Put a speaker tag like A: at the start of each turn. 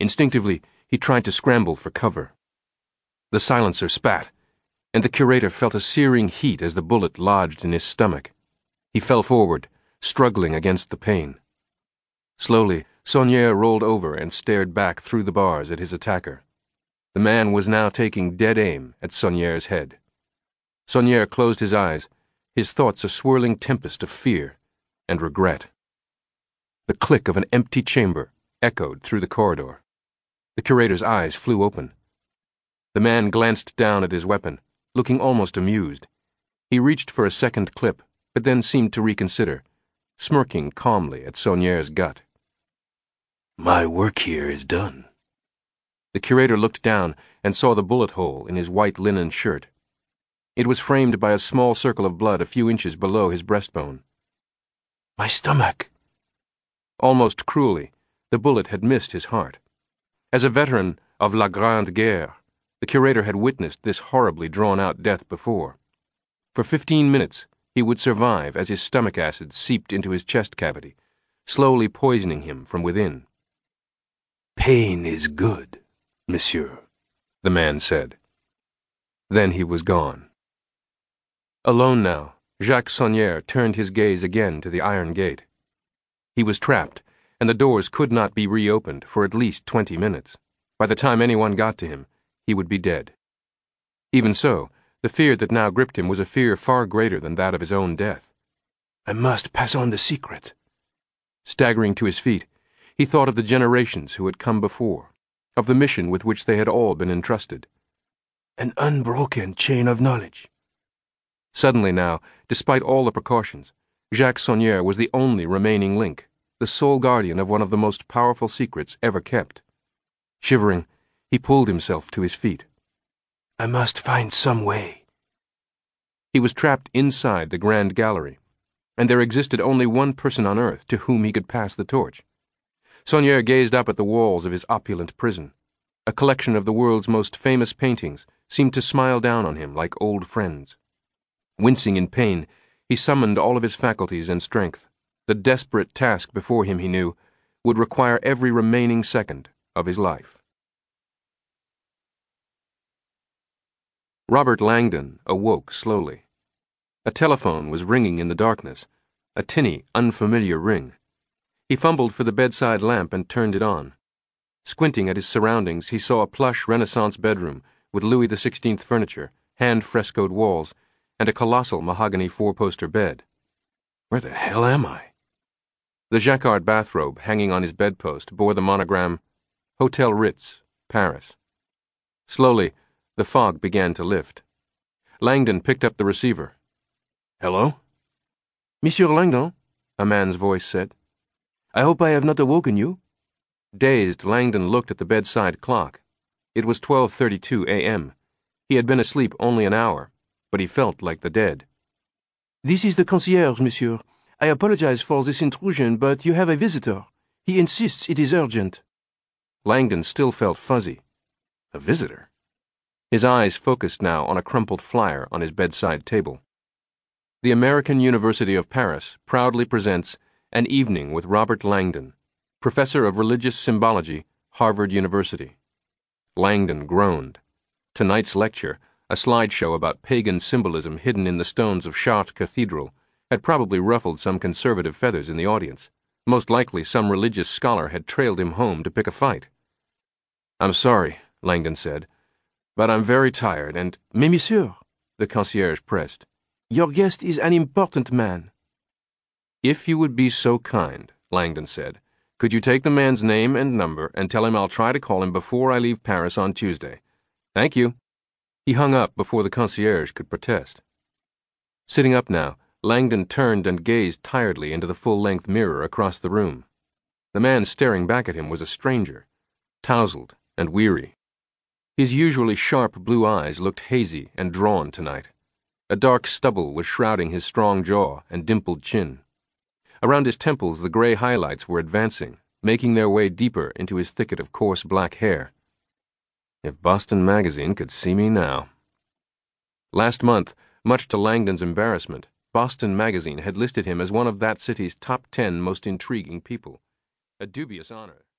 A: Instinctively, he tried to scramble for cover. The silencer spat, and the curator felt a searing heat as the bullet lodged in his stomach. He fell forward, struggling against the pain. Slowly, Saunière rolled over and stared back through the bars at his attacker. The man was now taking dead aim at Saunière's head. Saunière closed his eyes, his thoughts a swirling tempest of fear and regret. The click of an empty chamber echoed through the corridor. The curator's eyes flew open. The man glanced down at his weapon, looking almost amused. He reached for a second clip, but then seemed to reconsider, smirking calmly at Saunière's gut.
B: My work here is done.
A: The curator looked down and saw the bullet hole in his white linen shirt. It was framed by a small circle of blood a few inches below his breastbone.
B: My stomach!
A: Almost cruelly, the bullet had missed his heart. As a veteran of La Grande Guerre, the curator had witnessed this horribly drawn out death before. For fifteen minutes, he would survive as his stomach acid seeped into his chest cavity, slowly poisoning him from within.
B: Pain is good, monsieur, the man said.
A: Then he was gone. Alone now, Jacques Saunière turned his gaze again to the iron gate. He was trapped, and the doors could not be reopened for at least twenty minutes. By the time anyone got to him, he would be dead. Even so, the fear that now gripped him was a fear far greater than that of his own death.
B: I must pass on the secret.
A: Staggering to his feet, he thought of the generations who had come before, of the mission with which they had all been entrusted.
B: An unbroken chain of knowledge.
A: Suddenly now, despite all the precautions, Jacques Saunière was the only remaining link, the sole guardian of one of the most powerful secrets ever kept. Shivering, he pulled himself to his feet.
B: I must find some way.
A: He was trapped inside the Grand Gallery, and there existed only one person on earth to whom he could pass the torch. Saunière gazed up at the walls of his opulent prison. A collection of the world's most famous paintings seemed to smile down on him like old friends. Wincing in pain, he summoned all of his faculties and strength. The desperate task before him, he knew, would require every remaining second of his life. Robert Langdon awoke slowly. A telephone was ringing in the darkness, a tinny, unfamiliar ring. He fumbled for the bedside lamp and turned it on. Squinting at his surroundings, he saw a plush Renaissance bedroom with Louis XVI furniture, hand frescoed walls, and a colossal mahogany four poster bed.
B: Where the hell am I?
A: The jacquard bathrobe hanging on his bedpost bore the monogram Hotel Ritz, Paris. Slowly, the fog began to lift. Langdon picked up the receiver.
B: Hello?
C: Monsieur Langdon, a man's voice said. I hope I have not awoken you.
A: Dazed, Langdon looked at the bedside clock. It was 12:32 a.m. He had been asleep only an hour, but he felt like the dead.
C: This is the concierge, monsieur. I apologize for this intrusion, but you have a visitor. He insists it is urgent.
A: Langdon still felt fuzzy. A visitor? His eyes focused now on a crumpled flyer on his bedside table. The American University of Paris proudly presents an Evening with Robert Langdon, Professor of Religious Symbology, Harvard University. Langdon groaned. Tonight's lecture, a slideshow about pagan symbolism hidden in the stones of Chartres Cathedral, had probably ruffled some conservative feathers in the audience. Most likely, some religious scholar had trailed him home to pick a fight. I'm sorry, Langdon said, but I'm very tired and.
C: Mais, monsieur,
A: the concierge pressed.
C: Your guest is an important man.
A: If you would be so kind, Langdon said, could you take the man's name and number and tell him I'll try to call him before I leave Paris on Tuesday? Thank you. He hung up before the concierge could protest. Sitting up now, Langdon turned and gazed tiredly into the full length mirror across the room. The man staring back at him was a stranger, tousled and weary. His usually sharp blue eyes looked hazy and drawn tonight. A dark stubble was shrouding his strong jaw and dimpled chin. Around his temples, the gray highlights were advancing, making their way deeper into his thicket of coarse black hair. If Boston Magazine could see me now. Last month, much to Langdon's embarrassment, Boston Magazine had listed him as one of that city's top ten most intriguing people. A dubious honor.